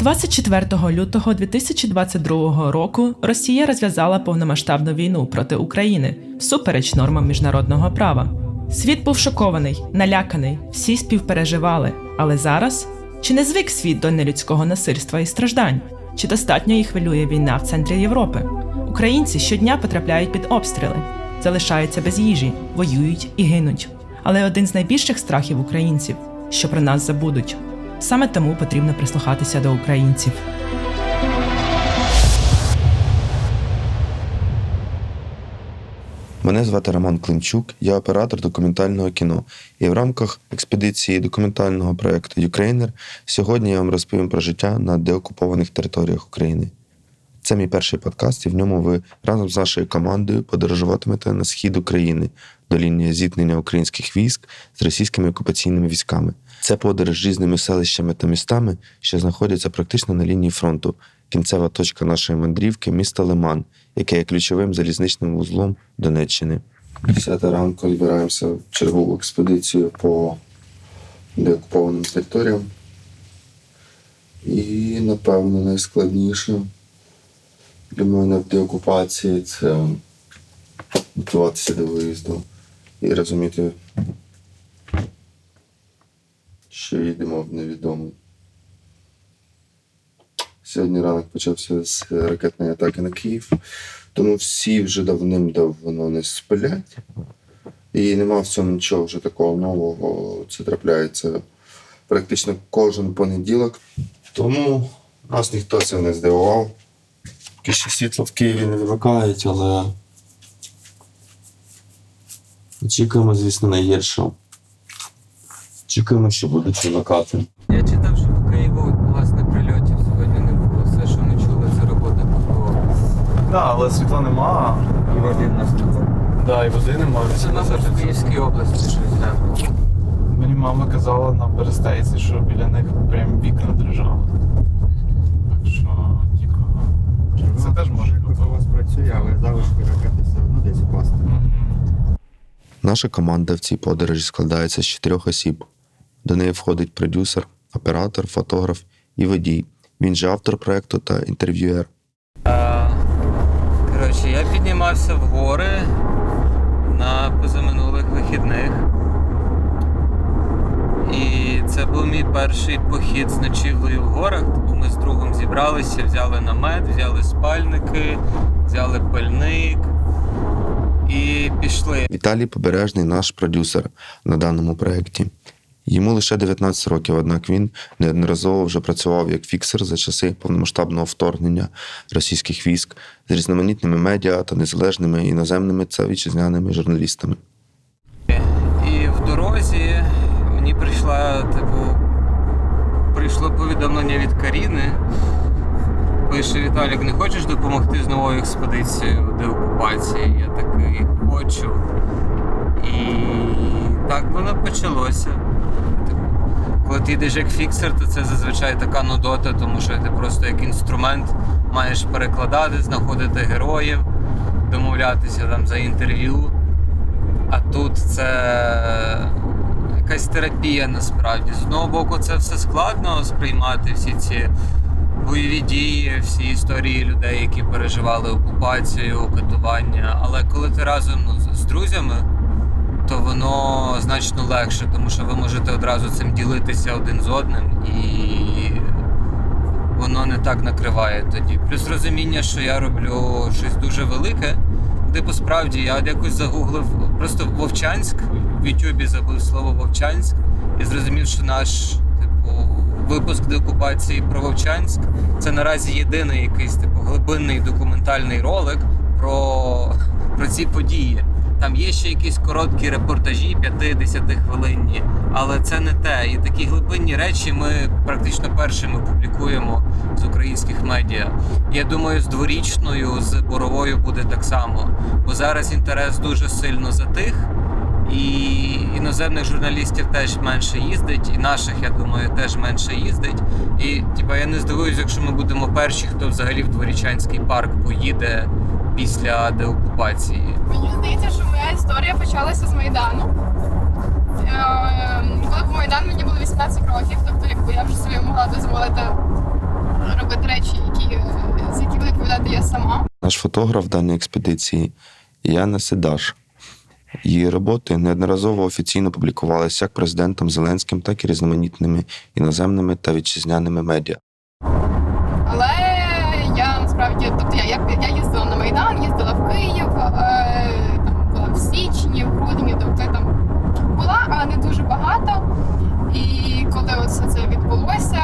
24 лютого 2022 року Росія розв'язала повномасштабну війну проти України всупереч нормам міжнародного права. Світ був шокований, наляканий, всі співпереживали. Але зараз чи не звик світ до нелюдського насильства і страждань? Чи достатньо їх хвилює війна в центрі Європи? Українці щодня потрапляють під обстріли, залишаються без їжі, воюють і гинуть. Але один з найбільших страхів українців, що про нас забудуть. Саме тому потрібно прислухатися до українців. Мене звати Роман Климчук, я оператор документального кіно. І в рамках експедиції документального проєкту Ukraїner сьогодні я вам розповім про життя на деокупованих територіях України. Це мій перший подкаст, і в ньому ви разом з нашою командою подорожуватимете на схід України до лінії зіткнення українських військ з російськими окупаційними військами. Це подорож різними селищами та містами, що знаходяться практично на лінії фронту. Кінцева точка нашої мандрівки місто Лиман, яке є ключовим залізничним вузлом Донеччини. Десята ранку збираємося в чергову експедицію по деокупованим територіям. І, напевно, найскладніше для мене в деокупації це готуватися до виїзду і розуміти, що їдемо в невідомий. Сьогодні ранок почався з ракетної атаки на Київ, тому всі вже давним-давно не сплять. І нема в цьому нічого вже такого нового. Це трапляється практично кожен понеділок. Тому нас ніхто це не здивував. Поки що світло в Києві не вимикають, але очікуємо, звісно, найгіршого. Очікуємо, що будуть вимикати. Я читав, що по Києву власне прильотів сьогодні не було. Все, що ми чули, це робота ППО. Да, але світла нема. І води в нас не було. Да, і води нема. Це мабуть в Київській області щось не було. Мені мама казала на перестейці, що біля них прям вікна дрижали. Так що, типу, це теж може бути. у вас працює, але залишки ракети все одно десь впасти. Наша команда в цій подорожі складається з чотирьох осіб. До неї входить продюсер, оператор, фотограф і водій. Він же автор проекту та інтерв'юер. Коротше, я піднімався в гори на позаминулих вихідних. І це був мій перший похід з ночівлею в горах. Бо ми з другом зібралися, взяли намет, взяли спальники, взяли пальник і пішли. Віталій Побережний наш продюсер на даному проєкті. Йому лише 19 років, однак він неодноразово вже працював як фіксер за часи повномасштабного вторгнення російських військ з різноманітними медіа та незалежними іноземними та вітчизняними журналістами. І в дорозі мені прийшла, типу, прийшло повідомлення від Каріни. Пише Віталік, не хочеш допомогти з новою експедицією деокупації? Я такий хочу. І так воно почалося. Коли ти йдеш як фіксер, то це зазвичай така нудота, тому що ти просто як інструмент маєш перекладати, знаходити героїв, домовлятися там за інтерв'ю. А тут це якась терапія насправді. З одного боку, це все складно сприймати, всі ці бойові дії, всі історії людей, які переживали окупацію, катування. Але коли ти разом ну, з друзями, то воно значно легше, тому що ви можете одразу цим ділитися один з одним і воно не так накриває тоді. Плюс розуміння, що я роблю щось дуже велике. Типу, справді, я якось загуглив просто Вовчанськ, в Ютубі забив слово Вовчанськ і зрозумів, що наш типу, випуск деокупації про Вовчанськ це наразі єдиний якийсь типу глибинний документальний ролик про, про ці події. Там є ще якісь короткі репортажі, 50 хвилинні, але це не те. І такі глибинні речі ми практично першими публікуємо з українських медіа. Я думаю, з дворічною, з боровою буде так само. Бо зараз інтерес дуже сильно затих, і іноземних журналістів теж менше їздить, і наших, я думаю, теж менше їздить. І типа я не здивуюся, якщо ми будемо перші, хто взагалі в Дворічанський парк поїде після деокупації. Мені здається, що моя історія почалася з Майдану. Е, Коли був Майдан, мені було 18 років, тобто якби я вже собі могла дозволити робити речі, які, з які відповідати я сама. Наш фотограф даної експедиції Яна Седаш. Її роботи неодноразово офіційно публікувалися як президентом Зеленським, так і різноманітними іноземними та вітчизняними медіа. Але я насправді, тобто я, я, я їздила на Майдан, їздила в Київ, е, там була в січні, в грудні, тобто я там була, але не дуже багато. І коли оце це відбулося,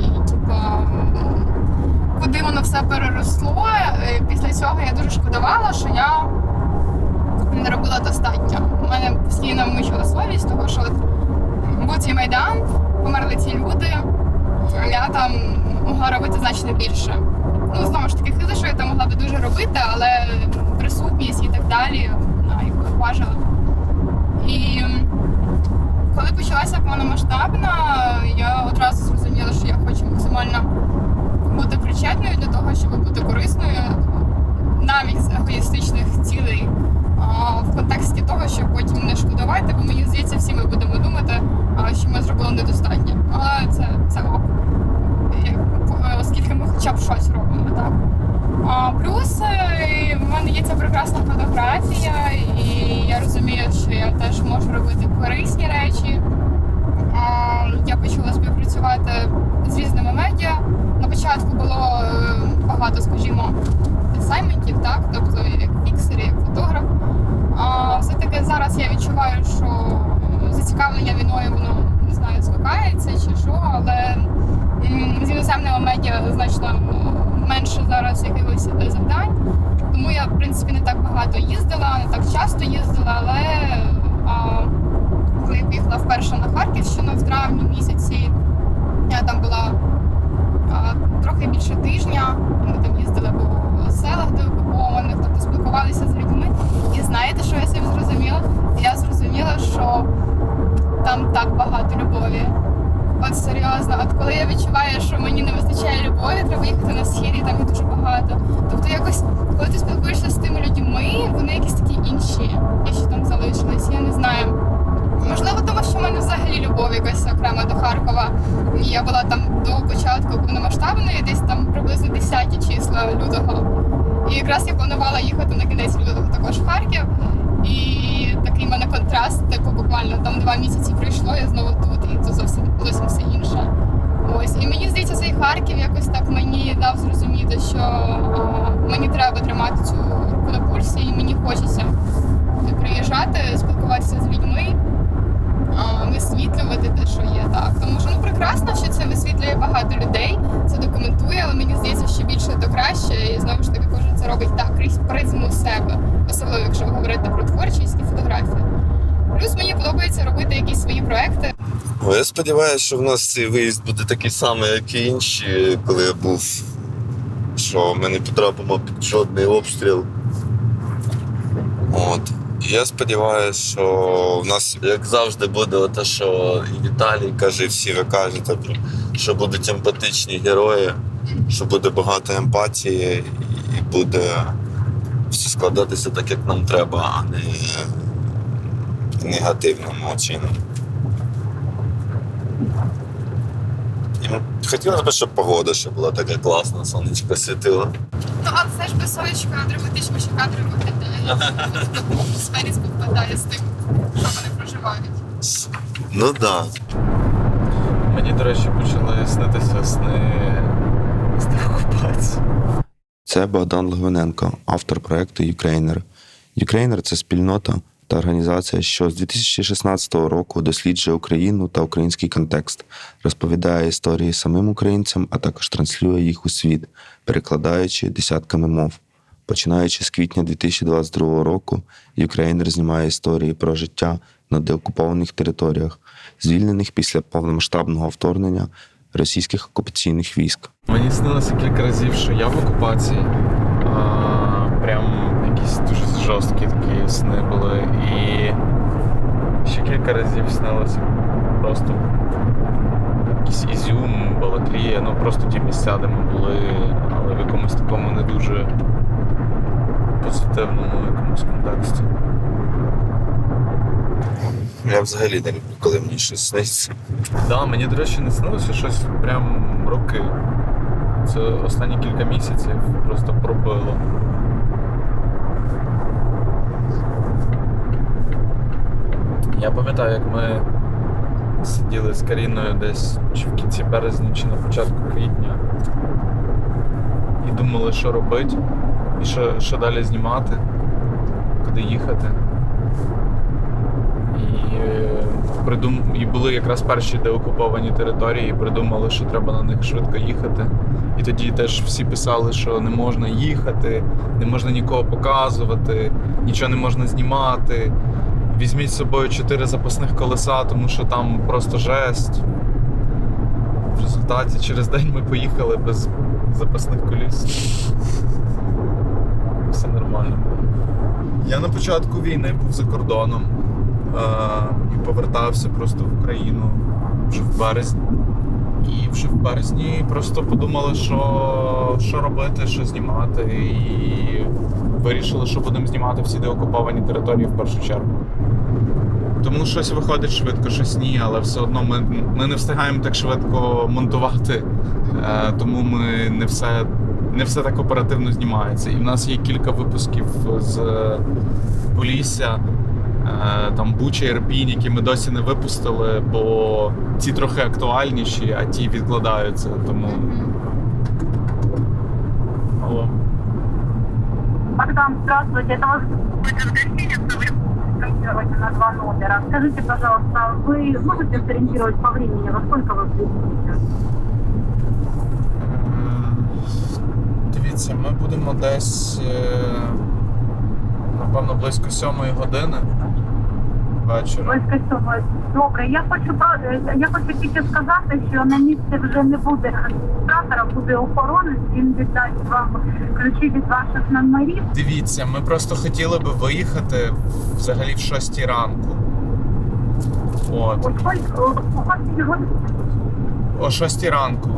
і типу, куди воно все переросло, е, після цього я дуже шкодувала, що я не робила достатньо. У мене постійно мучила совість, того що от був цей майдан, померли ці люди. Я там могла робити значно більше. Ну, знову ж таки, хизи, що я там могла би дуже робити, але присутність і так далі вона важила. І коли почалася повномасштабна, я одразу зрозуміла, що я хочу максимально бути причетною для того, щоб бути корисною, навіть з егоїстичних цілей. В контексті того, щоб потім не шкодувати, бо мені здається, всі ми будемо думати, що ми зробили недостатньо. Але це, це ок. Е, Оскільки ми хоча б щось робимо, так. А, плюс е, в мене є ця прекрасна фотографія, і я розумію, що я теж можу робити корисні речі. Я почала співпрацювати з різними медіа. На початку було е, багато, скажімо, асайментів, так, тобто як фіксер, як фотограф. Все-таки зараз я відчуваю, що зацікавлення війною воно не знаю, звикається чи що, але з іноземними медіа значно менше зараз якихось е, завдань. Тому я, в принципі, не так багато їздила, не так часто їздила, але а, коли я поїхала вперше на Харківщину в травні місяці, я там була а, трохи більше тижня. Ми там їздили по селах деокупованих, тобто спілкувалися з людьми. І знаєте, що я собі зрозуміла? Я зрозуміла, що там так багато любові. От серйозно, от коли я відчуваю, що мені не вистачає любові, треба їхати на схід, і там їх дуже багато. Тобто якось, коли ти спілкуєшся з тими людьми, вони якісь такі інші, що там залишились, я не знаю. Можливо, тому що в мене взагалі любов якась окрема до Харкова. Я була там до початку повномасштабної, десь там приблизно 10 числа лютого. І якраз я планувала їхати на кінець лютого також в Харків. І такий мене контраст, типу, буквально там два місяці пройшло, я знову тут, і це зовсім зовсім все інше. Ось, і мені здається, цей Харків якось так мені дав зрозуміти, що а, мені треба тримати цю руку на пульсі, і мені хочеться приїжджати, спілкуватися з людьми, висвітлювати те, що є так. Тому що ну прекрасно, що це висвітлює багато людей, це документує, але мені здається, що більше то краще. І знову ж таки, кожен це робить так крізь призму себе, особливо якщо ви говорите про творчість і фотографію. Плюс мені подобається робити якісь свої проекти. Ну, я сподіваюся, що в нас цей виїзд буде такий самий, як і інші, коли я був. Що ми не потрапимо під жодний обстріл. От. Я сподіваюся, що в нас, як завжди, буде те, що і Віталій каже, і всі ви кажете, що будуть емпатичні герої, що буде багато емпатії, і буде все складатися так, як нам треба, а не негативному чином. Хотілося б, щоб погода ще була така класна, сонечко світило. Ну, а це ж без сонечка драматичніше кадри виглядають. Атмосфера співпадає з тим, що вони проживають. Ну так. Да. Мені, до речі, почали снитися сни з деокупації. Це Богдан Логвиненко, автор проекту Ukraїner. Ukraїner це спільнота та організація, що з 2016 року досліджує Україну та український контекст, розповідає історії самим українцям, а також транслює їх у світ, перекладаючи десятками мов. Починаючи з квітня 2022 року, Ukraїner знімає історії про життя на деокупованих територіях, звільнених після повномасштабного вторгнення російських окупаційних військ. Мені снилося кілька разів, що я в окупації. Жорсткі такі сни були. І ще кілька разів снилося просто якийсь ізюм, балаклія, ну просто ті місця, де ми були, але в якомусь такому не дуже позитивному якомусь контексті. Я взагалі не люблю, коли мені щось сниться. Да, мені, до речі, не снилося щось прям роки. це останні кілька місяців просто пробило. Я пам'ятаю, як ми сиділи з Каріною десь чи в кінці березня, чи на початку квітня. І думали, що робити, і що, що далі знімати, куди їхати. І, е, придум... і були якраз перші деокуповані території, і придумали, що треба на них швидко їхати. І тоді теж всі писали, що не можна їхати, не можна нікого показувати, нічого не можна знімати. Візьміть з собою чотири запасних колеса, тому що там просто жесть. В результаті через день ми поїхали без запасних коліс. Все нормально. Я на початку війни був за кордоном е- і повертався просто в Україну вже в березні. І вже в березні просто подумали, що, що робити, що знімати, і вирішили, що будемо знімати всі деокуповані території в першу чергу. Тому щось виходить швидко, щось ні, але все одно ми, ми не встигаємо так швидко монтувати, е, тому ми не все, не все так оперативно знімається. І в нас є кілька випусків з е, Полісся, е, там Буча Ірпінь, які ми досі не випустили, бо ці трохи актуальніші, а ті відкладаються. Тому. Алло. Богдан, здравствуйте. Это вас комментируете на два номера. Скажите, пожалуйста, вы можете сориентировать по времени, во сколько вы приедете? Дивіться, ми будемо десь, е, напевно, близько сьомої години вечора. Близько сьомої. Добре, я хочу я хочу тільки сказати, що на місці вже не буде адміністратора, буде охоронець. Він віддасть вам ключі від ваших номерів. Дивіться, ми просто хотіли би виїхати взагалі в 6 ранку. От, о о 6 ранку.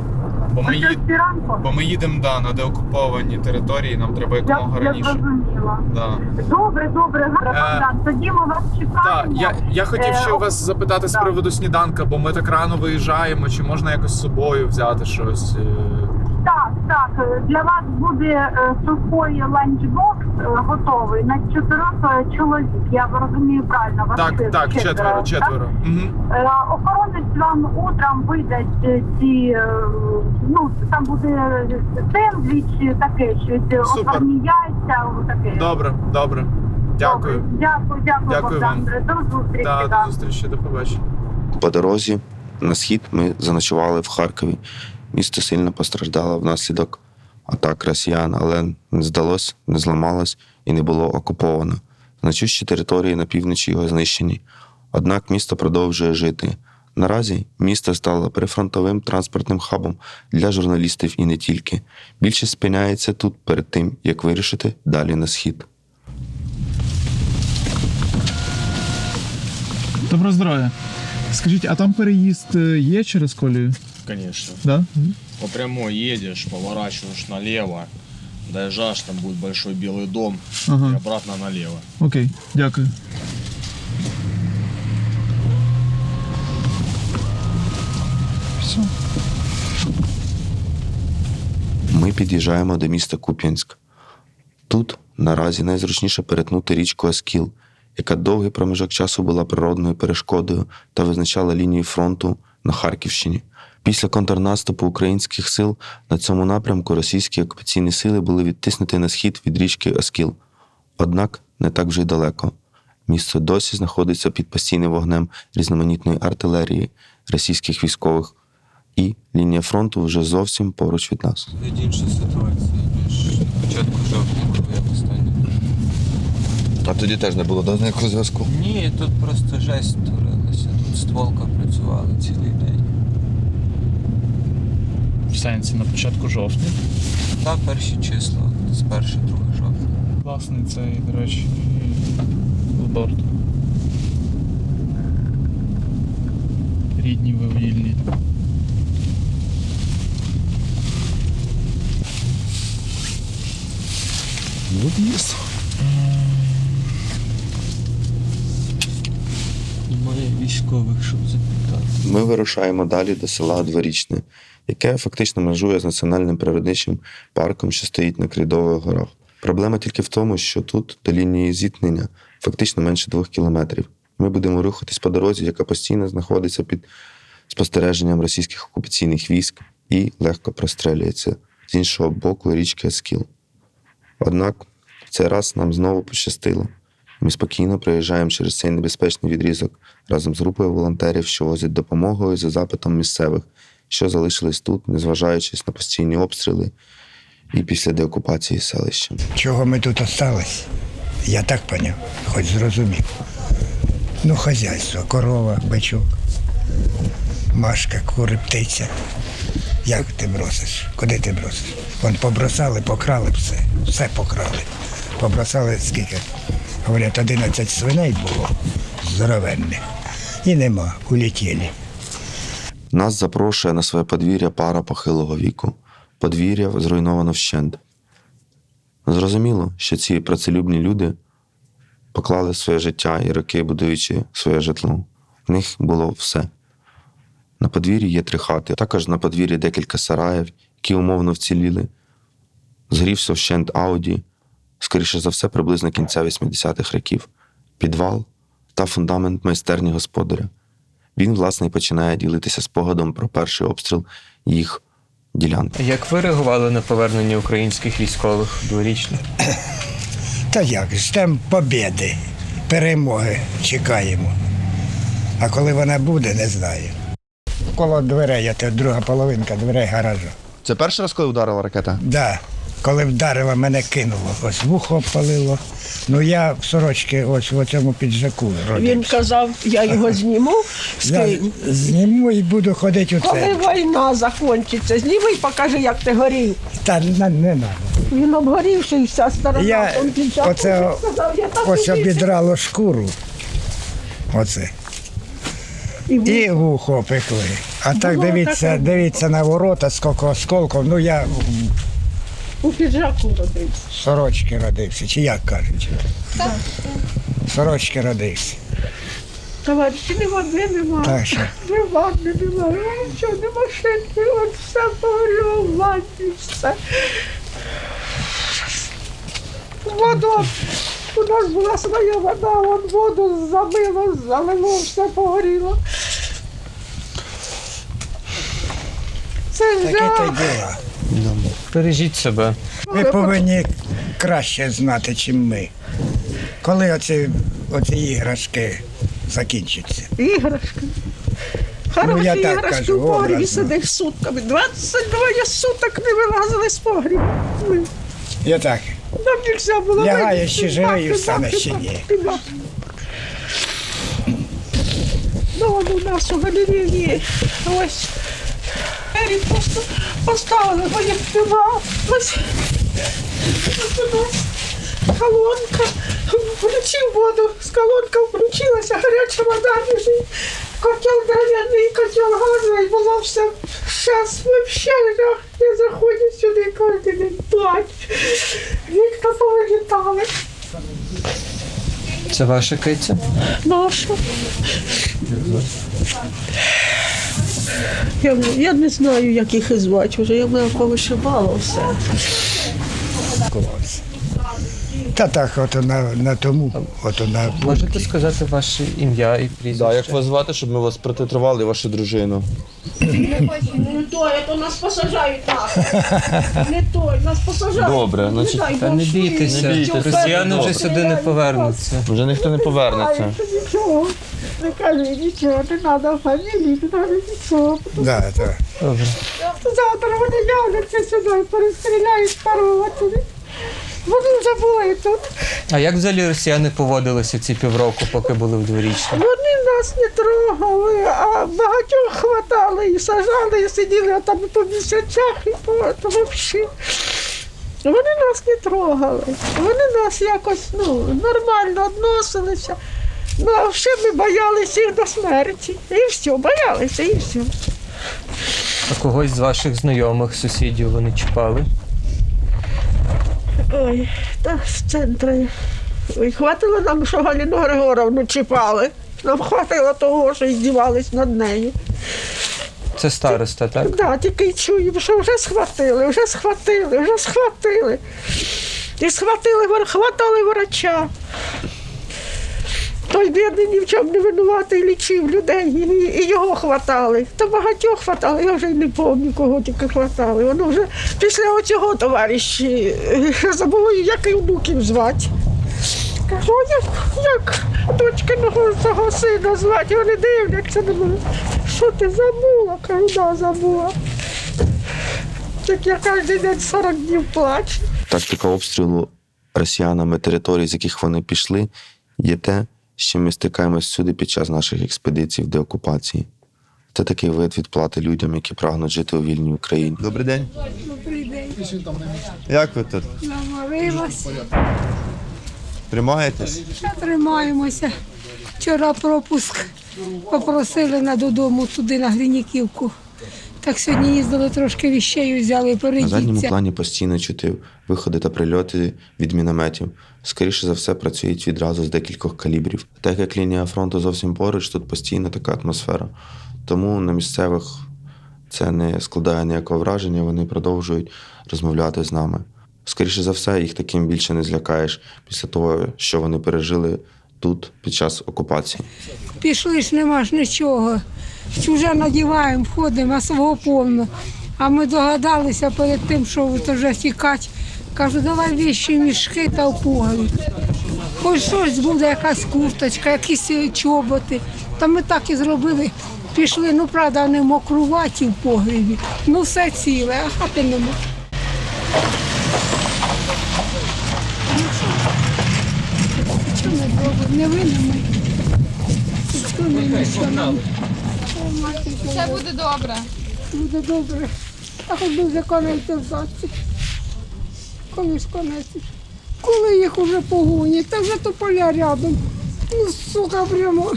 Бо ми, їд... ранку. Бо ми їдемо да, на деокуповані території, нам треба Я, якомога я раніше. Зрозуміла. Да. Добре, добре, гарно, Е. Тоді ми вас чекаємо. я, я хотів ще Е, у вас запитати з приводу сніданка, бо ми так рано виїжджаємо, чи можна якось з собою взяти щось. Так, так. е, Для вас буде е, сухой ланчбокс е, готовий на чотирьох чоловік. Я розумію правильно. Вас Так, так, четверо, так? четверо. Угу. Е, Охоронець вам утром видасть ці, е, ну там буде сендвіч, таке щось, отварні яйця, таке. Добре, добре. Дякую. Добре. Дякую, дякую, Дякую Богдан. вам. До зустрічі. Да, да. до зустрічі, до побачення. По дорозі на схід ми заночували в Харкові. Місто сильно постраждало внаслідок атак росіян, але не здалось, не зламалось і не було окуповано. Значущі території на півночі його знищені. Однак місто продовжує жити. Наразі місто стало прифронтовим транспортним хабом для журналістів і не тільки. Більшість спиняється тут перед тим, як вирішити далі на схід. Доброго здоров'я. Скажіть, а там переїзд е, є через колію? Конечно. Да? По прямой едешь, поворачиваешь налево, доезжаешь, там будет большой белый дом, и обратно налево. Окей, дякую. Все. Ми під'їжджаємо до міста Куп'янськ. Тут наразі найзручніше перетнути річку Оскіл, яка довгий проміжок часу була природною перешкодою та визначала лінію фронту на Харківщині. Після контрнаступу українських сил на цьому напрямку російські окупаційні сили були відтиснуті на схід від річки Оскіл. Однак не так вже й далеко. Місто досі знаходиться під постійним вогнем різноманітної артилерії російських військових, і лінія фронту вже зовсім поруч від нас. Тут інша ситуація, ніж на початку жовтня, коли я останній. А тоді теж не було до ніякого зв'язку. Ні, тут просто жесть творилася. Тут стволка працювала цілий день. В сенсі на початку жовтня. Та перші числа, з перше, друге жовтня. Класний цей, до речі, білборд. Рідні ви вільні. Немає військових, щоб запитати. Ми вирушаємо далі до села Дворічне. Яке фактично межує з національним природничим парком, що стоїть на Крідових горах. Проблема тільки в тому, що тут до лінії зіткнення фактично менше двох кілометрів. Ми будемо рухатись по дорозі, яка постійно знаходиться під спостереженням російських окупаційних військ і легко прострелюється з іншого боку річки Ескіл. Однак цей раз нам знову пощастило. Ми спокійно проїжджаємо через цей небезпечний відрізок разом з групою волонтерів, що возять допомогою за запитом місцевих, що залишились тут, незважаючись на постійні обстріли і після деокупації селища. Чого ми тут остались? Я так поняв, хоч зрозумів. Ну, хазяйство, корова, бичок, машка, кури, птиця. Як ти бросиш? Куди ти бросиш? Вон побросали, покрали все. Все покрали. Побросали скільки? Говорять, 11 свиней було здоровенних. І нема, улетіли. Нас запрошує на своє подвір'я пара похилого віку. Подвір'я зруйновано вщент. Зрозуміло, що ці працелюбні люди поклали своє життя і роки, будуючи своє житло. В них було все. На подвір'ї є три хати, також на подвір'ї декілька сараїв, які умовно вціліли. Згорівся вщент Ауді, скоріше за все, приблизно кінця 80-х років, підвал та фундамент майстерні господаря. Він, власне, і починає ділитися спогадом про перший обстріл їх ділянки. Як ви реагували на повернення українських військових дворічних? Та як, ждемо побіди, перемоги чекаємо. А коли вона буде, не знаю. Коло дверей, це друга половинка дверей гаражу. Це перший раз, коли ударила ракета? Да. Коли вдарила, мене кинуло. Ось вухо обпалило. Ну я в сорочці ось в цьому піджаку Він казав, я його зніму, Я зніму і буду ходити у Коли це. війна закінчиться, зніми і покажи, як ти горів. Та не, не треба. Він обгорівши і вся сторона. Я піджак, оце він сказав, я так ось і обідрало шкуру. Оце. І вухо пекли. А так Було дивіться, таке. дивіться на ворота, скільки осколків. Ну я У піджаку родився. сорочки родився, чи як кажуть? В Сорочки родився. Товариші, ні води нема. Так що. Ні ванни нема, ні нічого, ні машинки, от все погоріло в ванні, все. Воду, у нас була своя вода, вон воду замило, залило, все погоріло. Це Таке жах. діло. Бережіть себе. Ви повинні краще знати, ніж ми. Коли оці, оці іграшки закінчаться? Іграшки. Хороші Ну, я так іграшки кажу, в погрібі образно. сидиш сутками. 22 суток не вилазили з погрібу. Ми- Я так. Нам нельзя було Лягає вийти. ще живий і встане бахти, ще ні. бахти, бахти. Ну, у нас у галереї ось. Двері просто поставили, бо. Ось. Ось у нас колонка. Включив воду, з колонка включилася, гаряча вода біжить. Котел дерев'яний, котел газовий, було все. Зараз вообще жах. Я заходжу сюди кожен день плач. Вікна повилітали. Це ваша киця? Наша. Я, я не знаю, як їх і звати вже. Я мене повишивала все. Та так, от на, на тому, от на Можете сказати ваше ім'я і прізвище? Да, як вас звати, щоб ми вас протитрували, вашу дружину? Не той, то нас посажають так. Не той, нас посажають. Добре, значить, дай Та Бог, не що бійтеся, росіяни вже сюди не повернуться. Вже ніхто не повернеться. Нічого. Не кажи нічого, не треба фамілії, не треба нічого. да, так. Добре. Завтра вони являться сюди перестріляють туди. Вони вже були тут. А як взагалі росіяни поводилися ці півроку, поки були в дворічні? Вони нас не трогали, а багатьох хватали і сажали, і сиділи там по місяцях і по всі. Вони нас не трогали. Вони нас якось ну, нормально відносилися. Ну, а ще ми боялися їх до смерті. І все, боялися, і все. А когось з ваших знайомих, сусідів вони чіпали? Ой, та з центру. Ой, хватило нам, що Галину Григоровну чіпали. Нам хватило того, що здівались над нею. Це староста, так? Да, тільки й чуємо, що вже схватили, вже схватили, вже схватили. І схватили, хватали врача. Той бідний ні в чому не винуватий лічив людей, і, і його хватали. Та багатьох хватали, я вже й не пам'ятаю, кого тільки хватали. Воно вже після оцього товариші забули, як і внуків звати. Кажу, як, як дочкиного цього сина звати, вони дивляться на мене. Що ти забула? Кажу, да, забула. Так я кожен день 40 днів плачу. Тактика обстрілу росіянами територій, з яких вони пішли, є те, з чим ми стикаємось всюди під час наших експедицій в деокупації. Це такий вид відплати людям, які прагнуть жити у вільній Україні. Добрий день. Добрий день. Як ви тут? Наморилась. Тримаєтесь? Тримаємося. Вчора пропуск попросили на додому туди на Гриніківку. Так сьогодні їздили трошки віщею, взяли На задньому плані постійно чути виходи та прильоти від мінометів. Скоріше за все, працюють відразу з декількох калібрів. Так як лінія фронту зовсім поруч, тут постійно така атмосфера. Тому на місцевих це не складає ніякого враження, вони продовжують розмовляти з нами. Скоріше за все, їх таким більше не злякаєш після того, що вони пережили тут під час окупації. Пішли ж нема ж нічого. Чуже надіваємо, входимо, а свого повно. А ми догадалися перед тим, що вже тікати. Кажу, давай віші мішки та погріб. Хоч щось буде, якась курточка, якісь е, чоботи. Та ми так і зробили. Пішли, ну правда, не мокруваті в погрібі. Ну все ціле, а хати нема. Чого ми зробимо? Не. Чого ми нічого нам? Все буде добре. Буде добре. А хоч би вже коней терзати. Коли ж конець? Коли їх уже погонять, та вже то поля рядом. Ну, сука, прямо.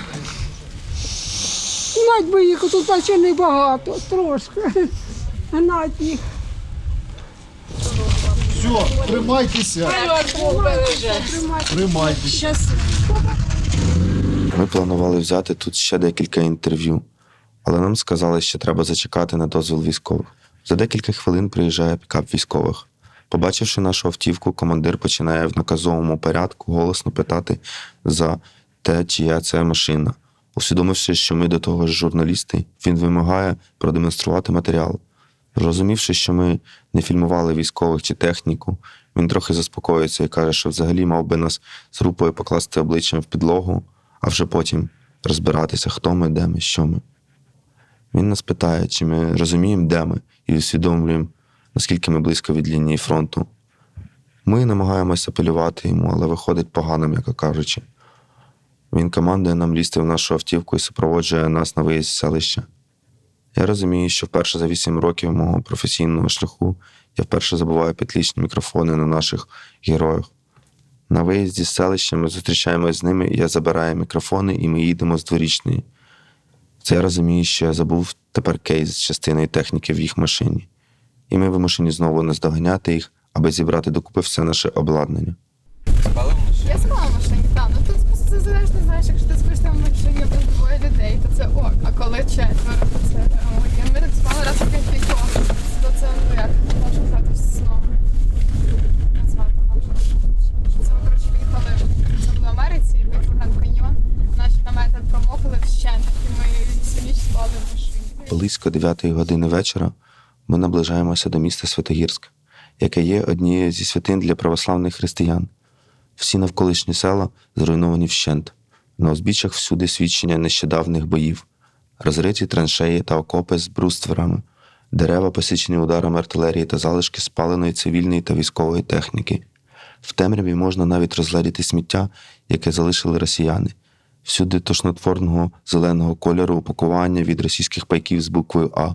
Гнать би їх тут наче небагато, трошки. Гнать їх. Все, тримайтеся. Тримайтеся. Ми планували взяти тут ще декілька інтерв'ю, але нам сказали, що треба зачекати на дозвіл військових. За декілька хвилин приїжджає пікап військових. Побачивши нашу автівку, командир починає в наказовому порядку голосно питати за те, чия це машина. Усвідомивши, що ми до того ж журналісти, він вимагає продемонструвати матеріал. Зрозумівши, що ми не фільмували військових чи техніку, він трохи заспокоюється і каже, що взагалі мав би нас з групою покласти обличчям в підлогу, а вже потім розбиратися, хто ми, де ми, що ми. Він нас питає, чи ми розуміємо, де ми, і усвідомлюємо, наскільки ми близько від лінії фронту. Ми намагаємося апелювати йому, але виходить погано, м'яко кажучи. Він командує нам лізти в нашу автівку і супроводжує нас на виїзд з селища. Я розумію, що вперше за вісім років мого професійного шляху я вперше забуваю підлічні мікрофони на наших героях. На виїзді з селища ми зустрічаємось з ними, я забираю мікрофони, і ми їдемо з дворічної. Це я розумію, що я забув тепер кейс з частиною техніки в їх машині. І ми вимушені знову наздоганяти їх, аби зібрати докупи все наше обладнання. Я спала в машині, так. Ну тут просто це залежно, знаєш, якщо ти спиш там в машині без двоє людей, то це ок. А коли четверо, то це ой. Ми так спали раз у п'ятьох. То це ну як можна сказати сном. Назвати можна. Це ми коротше поїхали це було в Америці, в Гранд Каньйон. Наші намети промокли вщент, і ми Близько 9 години вечора ми наближаємося до міста Святогірськ, яке є однією зі святинь для православних християн. Всі навколишні села зруйновані вщент. На узбіччях всюди свідчення нещодавних боїв, розриті траншеї та окопи з брустверами, дерева, посічені ударами артилерії та залишки спаленої цивільної та військової техніки. В темряві можна навіть розгледіти сміття, яке залишили росіяни. Всюди тошнотворного зеленого кольору упакування від російських пайків з буквою А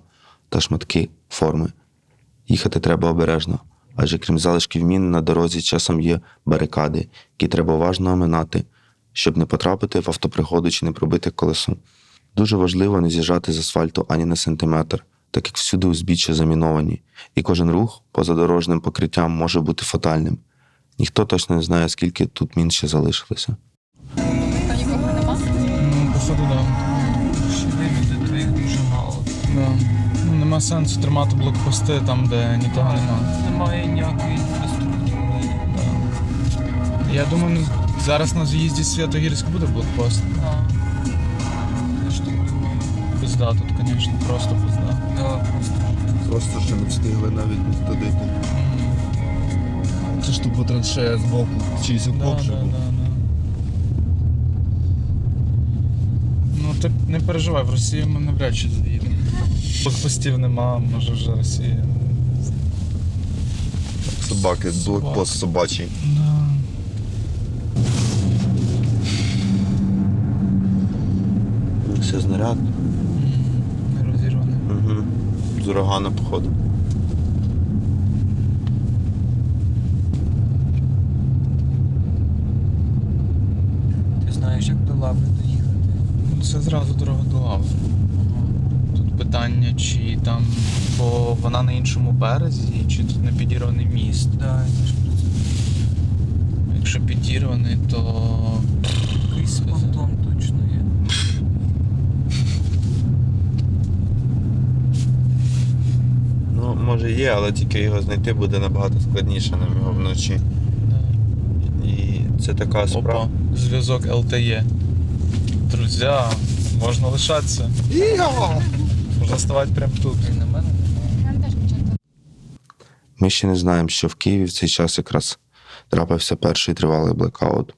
та шматки форми. Їхати треба обережно, адже крім залишків мін на дорозі часом є барикади, які треба уважно оминати, щоб не потрапити в автопригоду чи не пробити колесо. Дуже важливо не з'їжджати з асфальту ані на сантиметр, так як всюди узбіччя заміновані, і кожен рух поза дорожним покриттям може бути фатальним. Ніхто точно не знає, скільки тут мін ще залишилося. Нема сенсу тримати блокпости там, де нікого немає. Немає ніякої інфраструктури. Я думаю, ну, зараз на з'їзді Святогірськ буде блокпост. Пизда тут, звісно, просто пизда. Да, просто. Просто ще не встигли навіть туди. Це ж тупо траншея з боку. Чийсь окоп да, да, був. да, да. Ну ти не переживай, в Росію ми навряд чи заїдемо. Блокпостів нема, може вже Росія. Собаки, блокпост собачий. Да. Все знаряд. Не розірваний. Угу. З урагана, походу. Ти знаєш, як до лави доїхати. Ну, Це зразу дорога до лави. Тут питання, чи там, бо вона на іншому березі, чи тут не підірваний міст. Да, я теж про це. Якщо підірваний, то. Якийсь понтон точно є. Ну, може є, але тільки його знайти буде набагато складніше нам його вночі. І це така справа. Опа, зв'язок LTE. Друзі, можна лишатися. Можна ставати прямо тут. Ми ще не знаємо, що в Києві в цей час якраз трапився перший тривалий блекаут.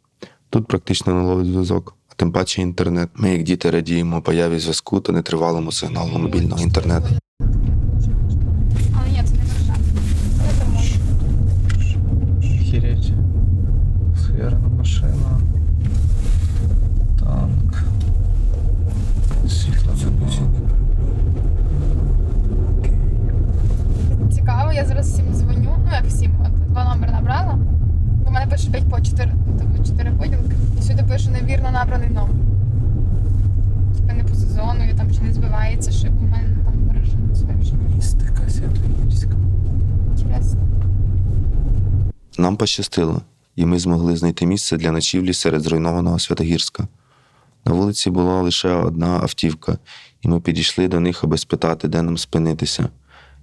Тут практично не ловить зв'язок, а тим паче інтернет. Ми, як діти, радіємо появі зв'язку та нетривалому сигналу мобільного інтернету. Але ні, це не Варшава. Це не може. Хіреть. Схерна машина. Танк. Світло Цікаво, я зараз всім дзвоню. Ну як всім, от два номери набрала. Бо мене пише 5 по 4, тобто 4 поділки. І сюди пише невірно набраний номер. Типа не по сезону, і там чи не збивається, що у мене там мережа не збивається. Містика Святогірська. Інтересно. Нам пощастило, і ми змогли знайти місце для ночівлі серед зруйнованого Святогірська. На вулиці була лише одна автівка, і ми підійшли до них, аби спитати, де нам спинитися.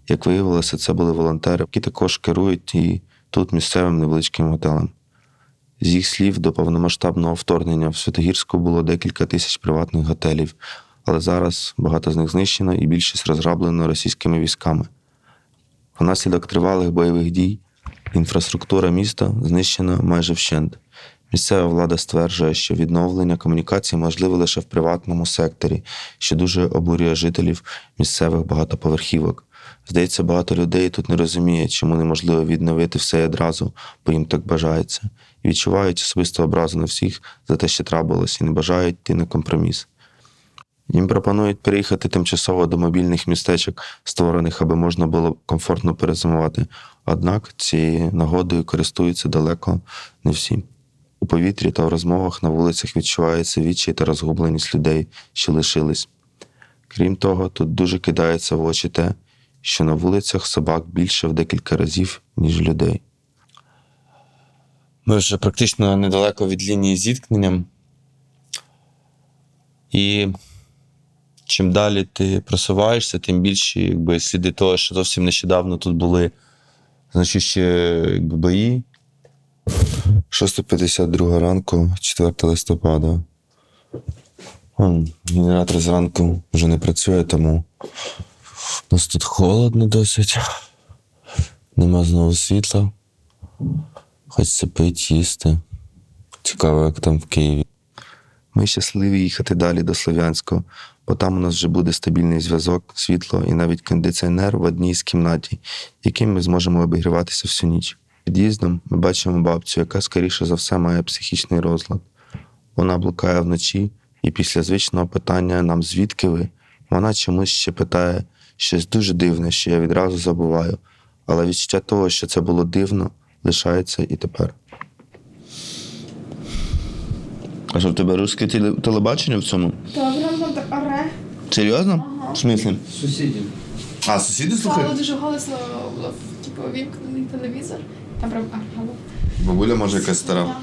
Як виявилося, це були волонтери, які також керують і тут місцевим невеличким готелем. З їх слів, до повномасштабного вторгнення в Святогірську було декілька тисяч приватних готелів, але зараз багато з них знищено і більшість розграблено російськими військами. Внаслідок тривалих бойових дій інфраструктура міста знищена майже вщент. Місцева влада стверджує, що відновлення комунікацій можливе лише в приватному секторі, що дуже обурює жителів місцевих багатоповерхівок. Здається, багато людей тут не розуміє, чому неможливо відновити все одразу, бо їм так бажається, і відчувають особисту образу на всіх за те, що трапилось, і не бажають йти на компроміс. Їм пропонують переїхати тимчасово до мобільних містечок, створених, аби можна було комфортно перезимувати. Однак цією нагодою користуються далеко не всі. У повітрі та в розмовах на вулицях відчувається відчай та розгубленість людей, що лишились. Крім того, тут дуже кидається в очі те, що на вулицях собак більше в декілька разів, ніж людей. Ми вже практично недалеко від лінії зіткнення. І чим далі ти просуваєшся, тим більше якби, сліди того, що зовсім нещодавно тут були значущі якби, бої. 6.52 ранку, 4 листопада. Генератор зранку вже не працює, тому у нас тут холодно досить. Нема знову світла. Хочеться пити, їсти. Цікаво, як там в Києві. Ми щасливі їхати далі до Слов'янського, бо там у нас вже буде стабільний зв'язок, світло і навіть кондиціонер в одній з кімнаті, яким ми зможемо обігріватися всю ніч. Під'їздом ми бачимо бабцю, яка, скоріше за все, має психічний розлад. Вона блукає вночі, і після звичного питання нам звідки ви, вона чомусь ще питає щось дуже дивне, що я відразу забуваю. Але відчуття того, що це було дивно, лишається і тепер. А що в тебе русське теле- телебачення в цьому? Добре, нам так оре. Серйозно? В смислі? Сусідів. А, сусіди Стало дуже голосно було типу вімкнений телевізор. Там прям аргало. Бабуля може якась стара.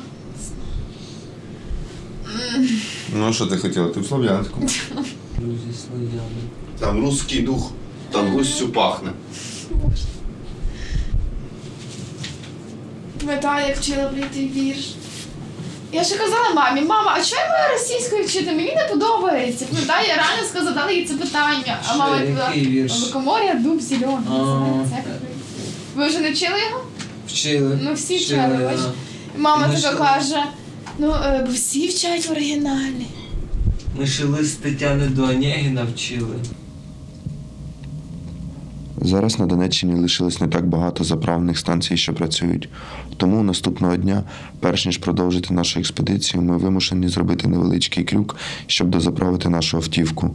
Ну, що ти хотіла? Ти в Слов'янську. Друзі Слов'яни. Там русський дух. Там густю пахне. Пам'ятаю, як вчила пліти вірш. Я ще казала мамі, мама, а чого я маю російською вчити? Мені не подобається. Пам'ятаю, я реально сказала, задала їй це питання. А мама вірш? Лукомор'я, дуб зелений. Називається. Ви вже не вчили його? Вчили. Ну всі Вчили, бач. Мама така каже, ну е, бо всі вчать в оригіналі. Ми ще лист Тетяни до Онегіна вчили. Зараз на Донеччині лишилось не так багато заправних станцій, що працюють. Тому наступного дня, перш ніж продовжити нашу експедицію, ми вимушені зробити невеличкий крюк, щоб дозаправити нашу автівку.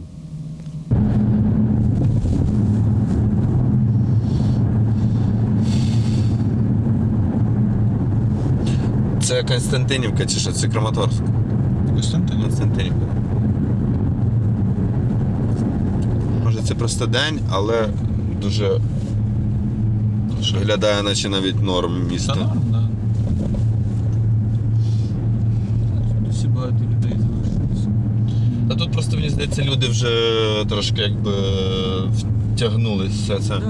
Це Константинівка чи що? Це Краматорськ? Константинівка. Константинівка. Може це просто день, але дуже виглядає, наче навіть норм місто. Та норм, да. Всі багато людей залишилися. Та тут просто мені здається, люди вже трошки якби втягнулись все це.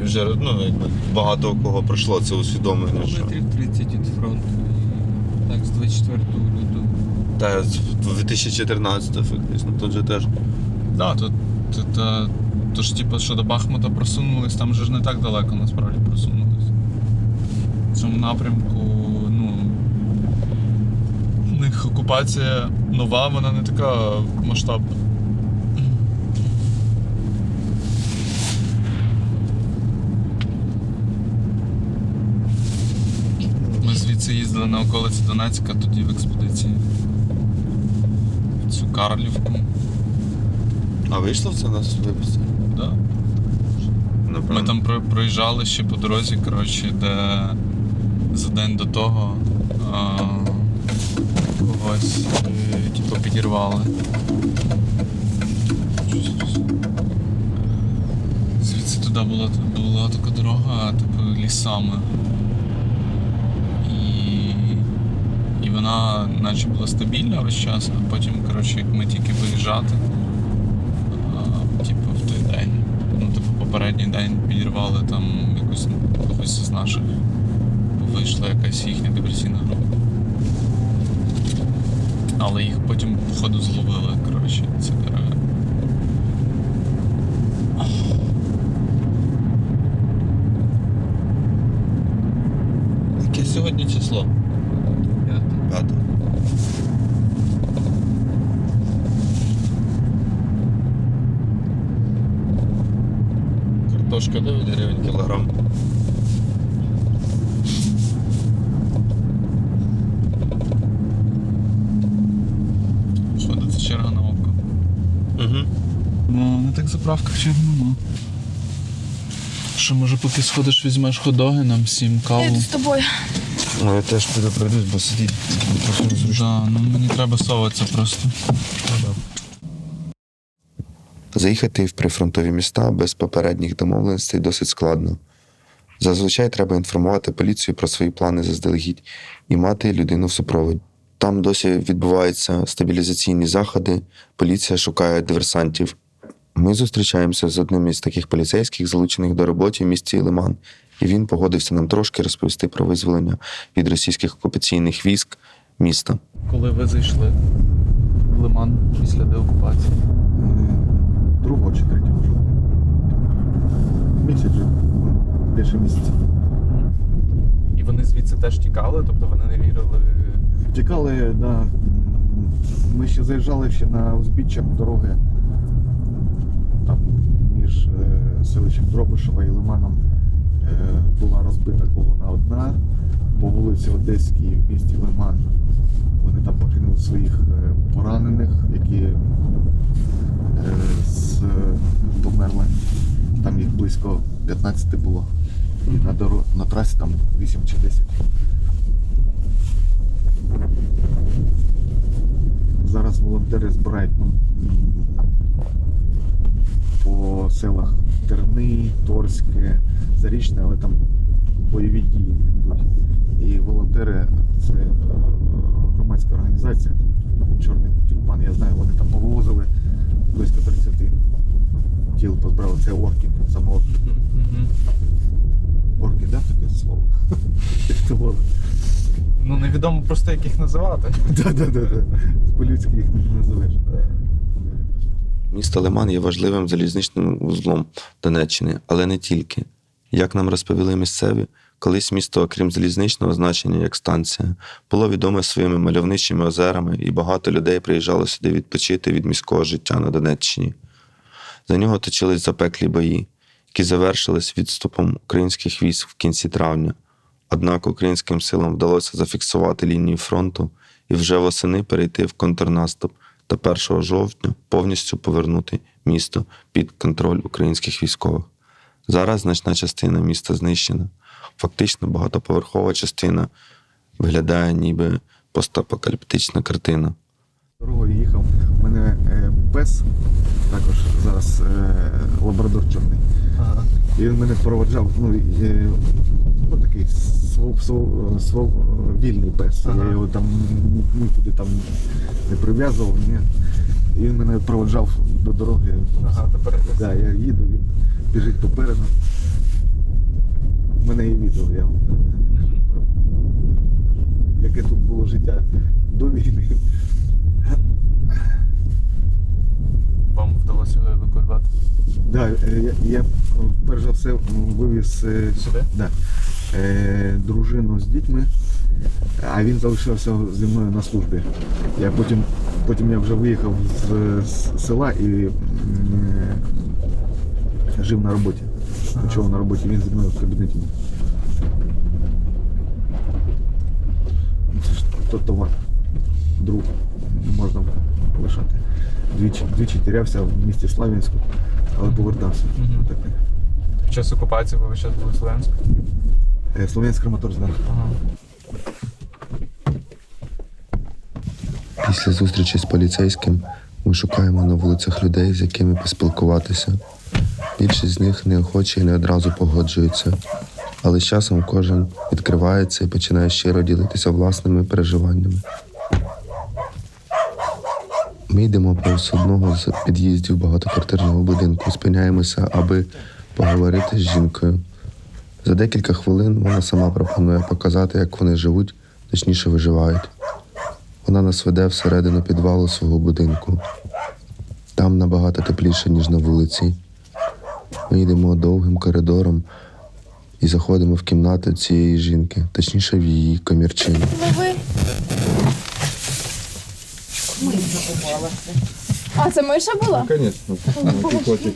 І вже ну, якби багато у кого пройшло це усвідомлення. Що... Кілометрів 30 від фронту. І так, з 24 лютого. Та з 2014 фактично, тут же теж. Да, тут, тут е, то ж типу, що до Бахмута просунулись, там же ж не так далеко насправді просунулись. В цьому напрямку, ну. У них окупація нова, вона не така масштабна. Ми звідси їздили на околиці Донецька, тоді в експедиції. В цю Карлівку. А вийшло це нас випустити? Да. Ми там про- проїжджали ще по дорозі, коротше, де за день до того а, когось е, типу, підірвали. Звідси туди була, була така дорога, типу, лісами. І, і вона наче була стабільна весь час, а потім, коротше, як ми тільки виїжджати, а, типу, в той день. Ну, типу, попередній день підірвали там якусь когось з наших. Вийшла якась їхня диверсійна група. Але їх потім, походу, зловили, коротше, ці дерева. Яке сьогодні число? П'яте. Картошка 9 гривень кілограм. Походу, це черга на око. Угу. Ну, не так заправка в Черному. Що, може, поки сходиш, візьмеш ходоги нам всім Я каву? йду з тобою. Ну, я теж піду пройдусь, бо сидіть трохи незручно. Да, ну мені треба соватися просто. Заїхати в прифронтові міста без попередніх домовленостей досить складно. Зазвичай треба інформувати поліцію про свої плани заздалегідь і мати людину в супроводі. Там досі відбуваються стабілізаційні заходи, поліція шукає диверсантів. Ми зустрічаємося з одним із таких поліцейських, залучених до роботи в місті Лиман, і він погодився нам трошки розповісти про визволення від російських окупаційних військ міста. Коли ви зайшли в Лиман після деокупації? Другого чи третього жовтня. Місяць. Більше місяця. І вони звідси теж тікали, тобто вони не вірили. Тікали, да. Ми ще заїжджали ще на узбіччя дороги. Там між е, селищем Дробишева і Лиманом е, була розбита колона одна по вулиці Одеській в місті Лиман. Вони там покинули своїх е, поранених, які е, з, померли. Там їх близько 15 було. І на, доро... на трасі там 8 чи 10. Зараз волонтери збирають по селах Терни, Торське, Зарічне, але там бойові дії йдуть. І волонтери це е, громадська організація, Чорний тюльпан, я знаю, вони там повозили близько 30 вибрали, це орків, самоорків. Орки, да, таке слово? Ну невідомо просто як їх називати. Да, да, да, да. По-людськи їх не називаєш. Місто Лиман є важливим залізничним вузлом Донеччини, але не тільки. Як нам розповіли місцеві, колись місто, окрім залізничного значення як станція, було відоме своїми мальовничими озерами, і багато людей приїжджало сюди відпочити від міського життя на Донеччині. За нього точились запеклі бої, які завершились відступом українських військ в кінці травня. Однак українським силам вдалося зафіксувати лінію фронту і вже восени перейти в контрнаступ та 1 жовтня повністю повернути місто під контроль українських військових. Зараз значна частина міста знищена. Фактично багатоповерхова частина виглядає ніби постапокаліптична картина. Дорогою їхав. У мене е, пес, також зараз е, лабрадор чорний. І він мене проводжав, ну, е, ну такий свов, свов, свов, вільний пес. Я його там нікуди там не прив'язував. Ні. І він мене проводжав до дороги. Ага, тепер да, я їду, він біжить попереду. Мене є відео, я вам е, яке тут було життя до війни. Вам вдалося його евакуювати. Да, е, я, я перш за все вивіз е, Сюди? Да, е, дружину з дітьми, а він залишився зі мною на службі. Я потім, потім я вже виїхав з, з села і е, жив на роботі. Ночував на роботі, він зі мною в кабінеті був. Це ж то товар, друг, не можна лишати. Двічі, двічі тірявся в місті Слав'янську, але повертався. Таке. Під час окупації ви весь були в Слов'янську? Е, Слов'янськ Краматорськ, да. Після зустрічі з поліцейським ми шукаємо на вулицях людей, з якими поспілкуватися. Більшість з них неохоче і не одразу погоджуються, але з часом кожен відкривається і починає щиро ділитися власними переживаннями. Ми йдемо повз одного з під'їздів багатоквартирного будинку, спиняємося, аби поговорити з жінкою. За декілька хвилин вона сама пропонує показати, як вони живуть, точніше виживають. Вона нас веде всередину підвалу свого будинку. Там набагато тепліше, ніж на вулиці. Ми йдемо довгим коридором і заходимо в кімнату цієї жінки, точніше в її комірчині. Лови. А, це миша була? Звісно, котик.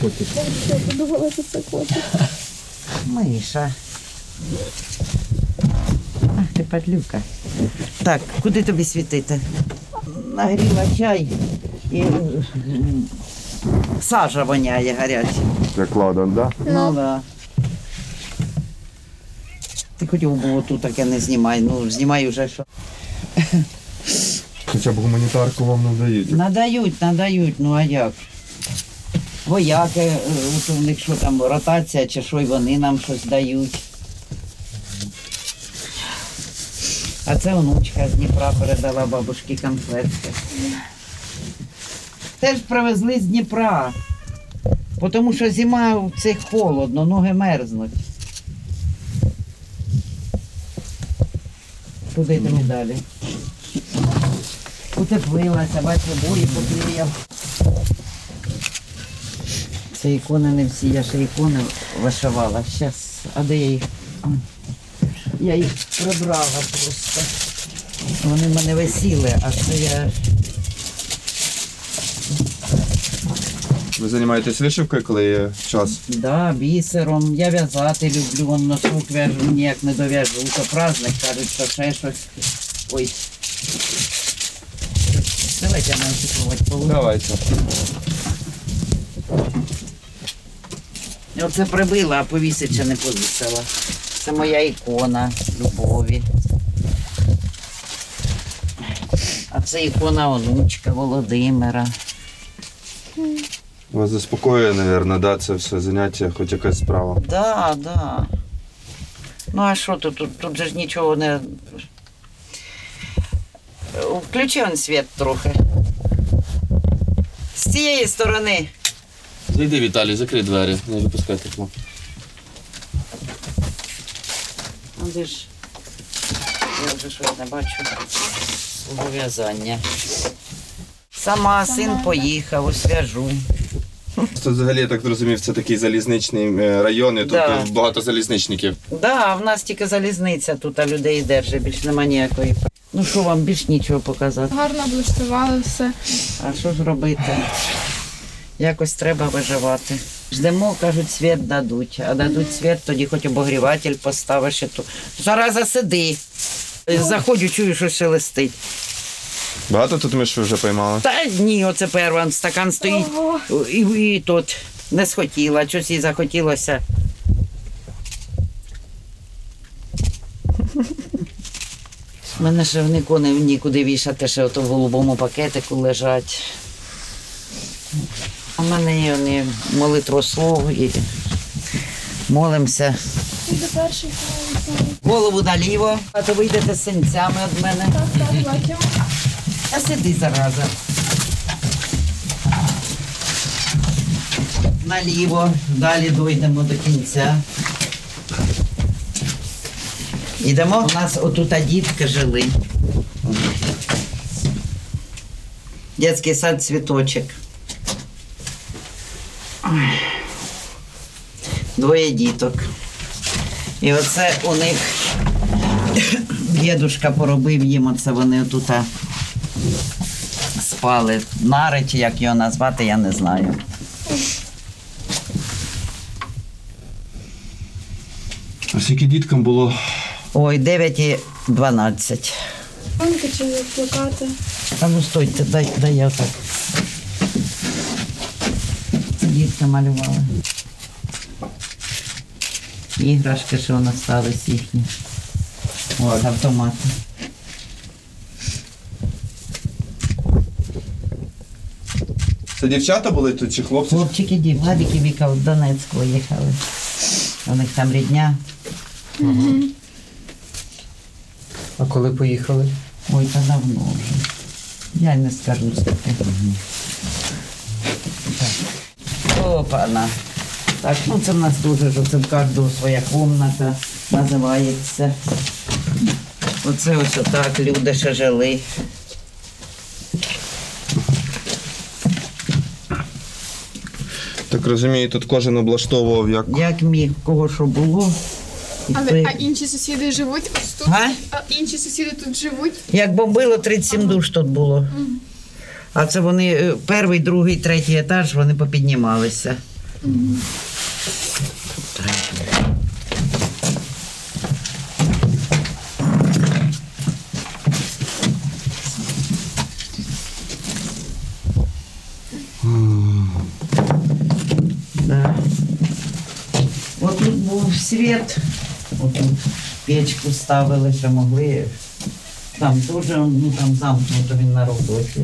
Котик. Я подумала, що це котик. Миша. Ах, ти падлюка. Так, куди тобі світити? Нагріла чай і м, сажа воняє гаряча. Як ладан, да? Ну да. Ти хотів було тут таке не знімай. Ну, знімай вже що. Хоча б гуманітарку вам надають. Надають, надають, ну а як? Вояки, е, от у них що там, ротація чи що, і вони нам щось дають. А це онучка з Дніпра передала бабушці конфетки. Теж привезли з Дніпра. Тому що зима в цих холодно, ноги мерзнуть. Куди йдемо далі? Утеплилася, бачу, бої поклеїв. Це ікони не всі, я ще ікони вишивала. Щас, а де я їх? Я їх прибрала просто. Вони в мене висіли, а це я. Ви займаєтесь вишивкою, коли є час? Да, бісером. Я в'язати люблю, вон носок в'яжу, ніяк не дов'яжу. То праздник кажуть, що ще щось. Ой. Давайте я маю полу. Давайте. Оце прибила, а повісить ще не повісила. Це моя ікона любові. А це ікона онучка Володимира. Вас заспокоює, мабуть, да, це все заняття, хоч якась справа. Да, да. Ну а що тут? Тут, тут же ж нічого не. Включи он світ трохи. З цієї сторони. Зайди, Віталій, закрий двері, не випускай тепло. Ну, де ж. Я вже щось не бачу. Зобов'язання. Сама син поїхав, освяжу. Тут взагалі, я так зрозумів, це такий залізничний е, район, і тут Да. багато залізничників. Да, в нас тільки залізниця тут, а людей держить, більш нема ніякої. Ну що вам більш нічого показати? Гарно облаштували все. А що ж робити? Якось треба виживати. Ждемо, кажуть, світ дадуть. А дадуть світ, тоді хоч обогріватель поставиш і ту. Зараза сиди. Заходжу, чую, що шелестить. Багато тут ми ж вже поймали. Та ні, оце перший стакан стоїть. І, і тут не схотіла, щось їй захотілося. У мене ще в не нікуди вішати, ще ото в голубому пакетику лежать. У мене є вони молитвослов і молимося. Голову наліво, а то вийдете з синцями від мене. А сиди зараза. Наліво, далі дойдемо до кінця. Йдемо. У нас отут дітки жили. Детський сад цвіточок. Двоє діток. І оце у них дідушка поробив їм, оце вони тут спали. Нари, чи як його назвати, я не знаю. А скільки діткам було? Ой, 9 і 12. Пам'ятка чи плакати. А ну стойте, дай, дай я отак. Це дітки малювали. Іграшки, що остались їхні. От, автомати. Це дівчата були тут чи хлопці? Хлопчики, дів, Владик і Віка в Донецьк виїхали. У них там рідня. А коли поїхали? Ой, та давно вже. Я й не скажу скільки. Так. Опана. Так, ну це в нас дуже, що це в кожного своя кімната називається. Оце ось отак люди ще жили. Розумію, тут кожен облаштовував як. Як міг, кого що було. І Але а інші сусіди живуть ось тут? А? А інші сусіди тут живуть? Як бомбило, 37 душ тут було. А це вони е, перший, другий, третій етаж, вони попіднімалися. Да. От тут був світ, от тут печку ставили, що могли. Там теж, ну там замкнуто він на роботі.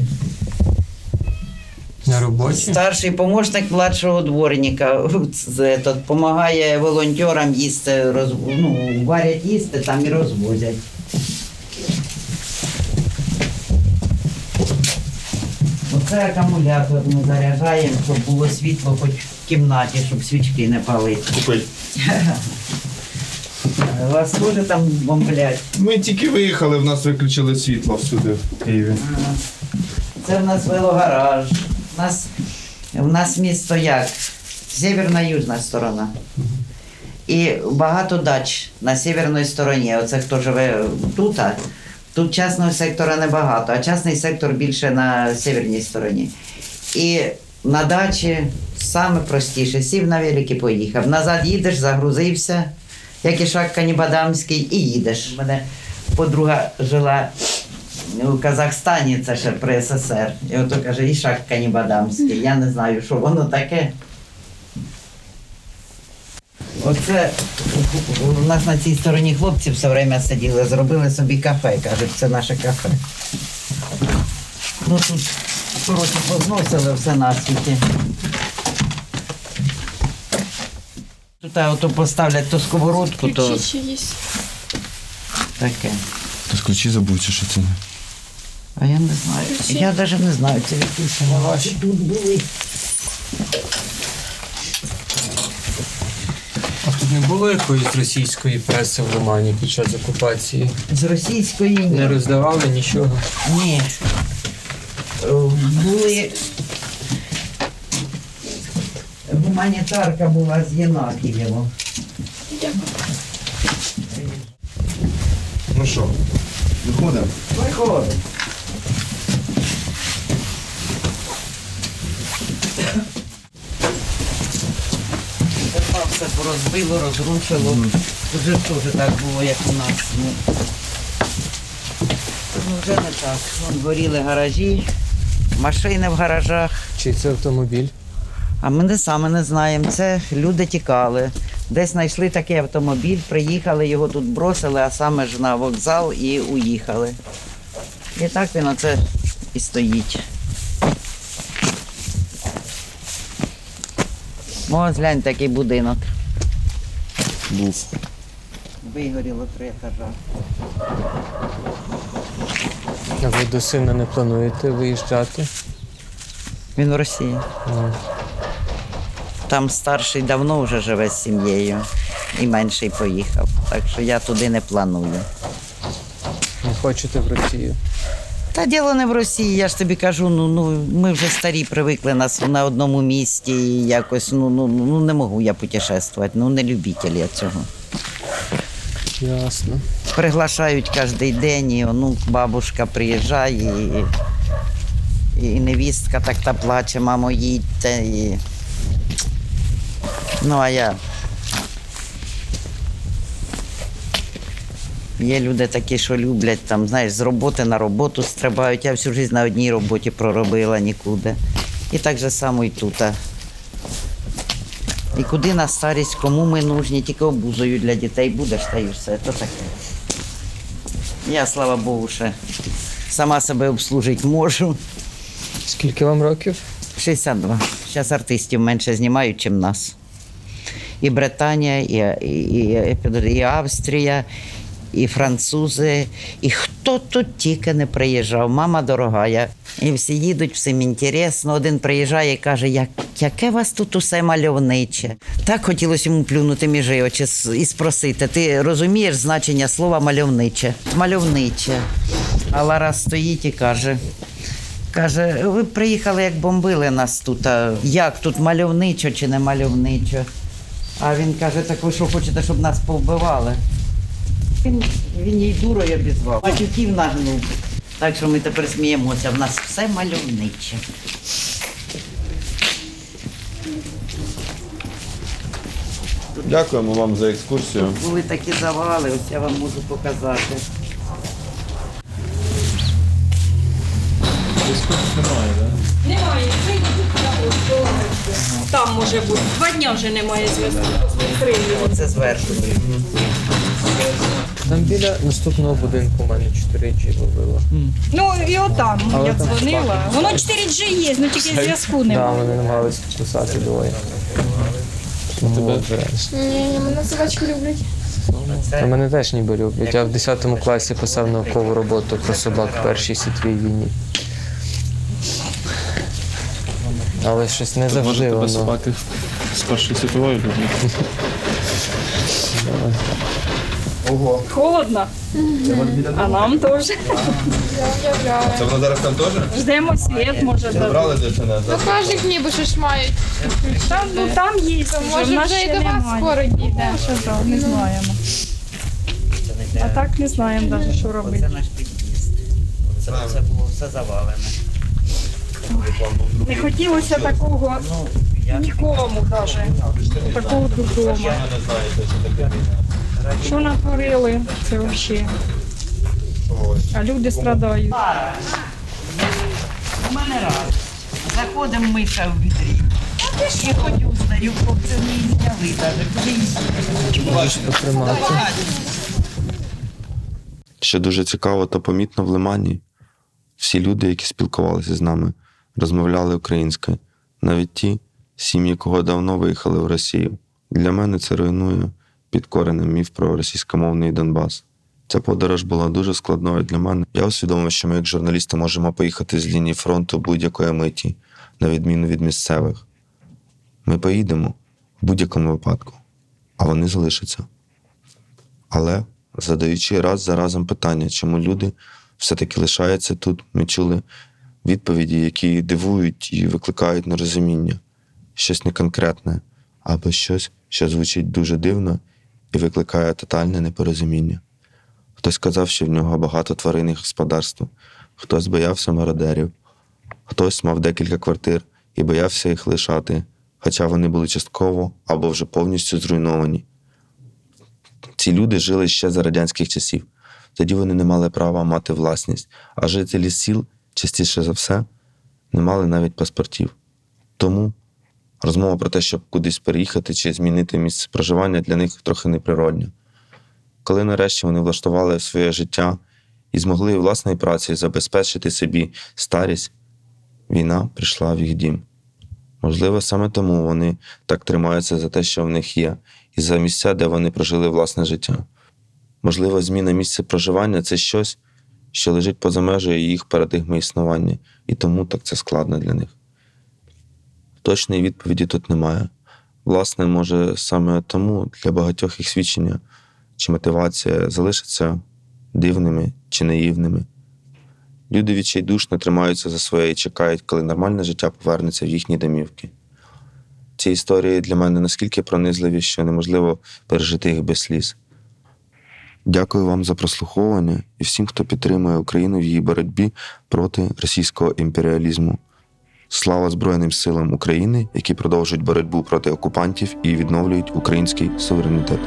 На роботі? Старший помощник младшого дворника допомагає волонтерам їсти, роз, ну, варять їсти, там і розвозять. Оце акумулятор ми заряджаємо, щоб було світло хоч в кімнаті, щоб свічки не палити. Вас теж там бомблять. Ми тільки виїхали, в нас виключили світло всюди в Києві. Це в нас велогараж. У нас, у нас місто як? Северна южна сторона. І багато дач на северній стороні. Оце хто живе тут. а Тут частного сектора небагато, а частний сектор більше на северній стороні. І на дачі саме простіше. Сів на велик і поїхав. Назад їдеш, загрузився, як і Шак Канібадамський, і їдеш. У мене подруга жила у Казахстані, це ще при СССР. І ото каже, Ішак Канібадамський. Я не знаю, що воно таке. Оце у нас на цій стороні хлопці все время сиділи, зробили собі кафе, кажуть, це наше кафе. Ну тут, коротше, позносили все на світі. та ото поставлять то сковородку, то Ключі ще є. таке. То ж ключі забув, чи що це не? А я не знаю. Я навіть не знаю, це якісь ваші. Тут були. А тут не було якоїсь російської преси в Романі під час окупації? З російської ні. Не роздавали нічого. Ні. Е, були Гуманітарка була з Єнакієво. Ну що, виходимо? Тепер все порозбило, розрушило. Тут же теж так було, як у нас. Ну, ну вже не так. Вон горіли гаражі, машини в гаражах. Чи це автомобіль? А ми не саме не знаємо. Це люди тікали. Десь знайшли такий автомобіль, приїхали, його тут бросили, а саме ж на вокзал і уїхали. І так він оце і стоїть. Ось глянь такий будинок. Був. Вигоріло три етажа. А ви до сина не плануєте виїжджати? Він в Росії. Там старший давно вже живе з сім'єю і менший поїхав. Так що я туди не планую. Не хочете в Росію? Та діло не в Росії, я ж тобі кажу, ну, ну ми вже старі привикли нас на одному місці і якось ну, ну, ну не можу я путешествувати, ну не любитель я цього. Ясно. Приглашають кожен день, і онук, бабушка приїжджає, і, і невістка так та плаче, мамо, їдьте. І... Ну, а я. Є люди такі, що люблять там, знаєш, з роботи на роботу стрибають. Я всю життя на одній роботі проробила нікуди. І так же само і тут. І куди на старість, кому ми нужні, тільки обузою для дітей будеш, та й все. То таке. Я, слава Богу, ще сама себе обслужити можу. Скільки вам років? 62. Зараз артистів менше знімають, ніж нас. І Британія, і, і, і, і Австрія, і французи, і хто тут тільки не приїжджав. Мама дорога. Я. І всі їдуть, всім інтересно. Один приїжджає і каже, як, яке вас тут усе мальовниче. Так хотілося йому плюнути між очі і спросити, ти розумієш значення слова мальовниче? Мальовниче. А Лара стоїть і каже. Каже, ви приїхали, як бомбили нас тут. А як тут мальовничо чи не мальовничо? А він каже, так ви що хочете, щоб нас повбивали? Він, він їй дурою обізвав. Матюків нагнув. Так що ми тепер сміємося, в нас все мальовниче. Дякуємо вам за екскурсію. Були такі завали, ось я вам можу показати. Немає, так? Немає, там може бути. Два дня вже немає зв'язку. Оце зверху. Там біля наступного будинку у мене 4G ловило. Ну і отам я там дзвонила. Воно 4G є, ну тільки зв'язку Так, немає. вони намагалися кусати двоє. Тому. Ні, мене собачки люблять. Та мене теж ніби люблять. Я в 10 класі писав наукову роботу про собак в Першій світовій війні. Але щось не завжди Може, тебе воно. собаки з Першої світової люблять? Ого. Холодно. А нам теж. Це воно зараз там теж? Ждемо світ, може. Забрали дитина? Ну кажуть, ніби що ж мають. Там, ну, там є, То в може нас вже і ще до вас немає. скоро дійде. Ну, що то, не знаємо. А так не знаємо навіть, що робити. Це наш під'їзд. Це, це було все завалене. Не хотілося такого нікому навіть. Такого додому. Що натворили, це взагалі. А люди страдають. У мене раз. Заходимо миша в відрі. І хоч узнаю, хлопці не зняли навіть. Що дуже цікаво та помітно в Лимані. Всі люди, які спілкувалися з нами, розмовляли українською, навіть ті сім'ї, кого давно виїхали в Росію. Для мене це руйнує підкореним міф про російськомовний Донбас. Ця подорож була дуже складною для мене. Я усвідомив, що ми, як журналісти, можемо поїхати з лінії фронту будь-якої миті, на відміну від місцевих. Ми поїдемо в будь-якому випадку. а вони залишаться. Але, задаючи раз за разом питання, чому люди все-таки лишаються тут, ми чули відповіді, які дивують і викликають нерозуміння, щось неконкретне, або щось, що звучить дуже дивно і викликає тотальне непорозуміння. Хтось сказав, що в нього багато тваринних господарств, хтось боявся мародерів, хтось мав декілька квартир і боявся їх лишати, хоча вони були частково або вже повністю зруйновані. Ці люди жили ще за радянських часів. Тоді вони не мали права мати власність, а жителі сіл, частіше за все, не мали навіть паспортів. Тому розмова про те, щоб кудись переїхати чи змінити місце проживання для них трохи неприродня. Коли нарешті вони влаштували своє життя і змогли власною працею забезпечити собі старість, війна прийшла в їх дім. Можливо, саме тому вони так тримаються за те, що в них є, і за місця, де вони прожили власне життя. Можливо, зміна місця проживання це щось, що лежить поза межею їх парадигми існування, і тому так це складно для них. Точної відповіді тут немає. Власне, може, саме тому для багатьох їх свідчення чи мотивація залишаться дивними чи наївними. Люди відчайдушно тримаються за своє і чекають, коли нормальне життя повернеться в їхні домівки. Ці історії для мене наскільки пронизливі, що неможливо пережити їх без сліз. Дякую вам за прослуховування і всім, хто підтримує Україну в її боротьбі проти російського імперіалізму. Слава Збройним силам України, які продовжують боротьбу проти окупантів і відновлюють український суверенітет.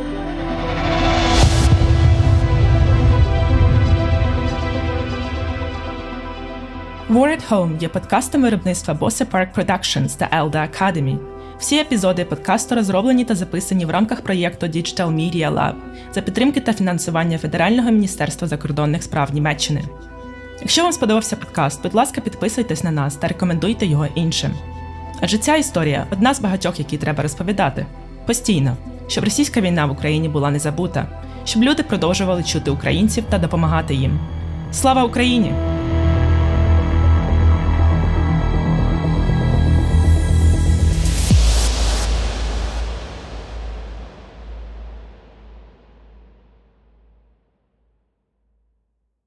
War at Home є подкастом виробництва Bosse Park Productions та Elda Academy. Всі епізоди подкасту розроблені та записані в рамках проєкту Digital Media Lab за підтримки та фінансування Федерального міністерства закордонних справ Німеччини. Якщо вам сподобався подкаст, будь ласка, підписуйтесь на нас та рекомендуйте його іншим. Адже ця історія одна з багатьох, які треба розповідати постійно, щоб російська війна в Україні була не забута, щоб люди продовжували чути українців та допомагати їм. Слава Україні!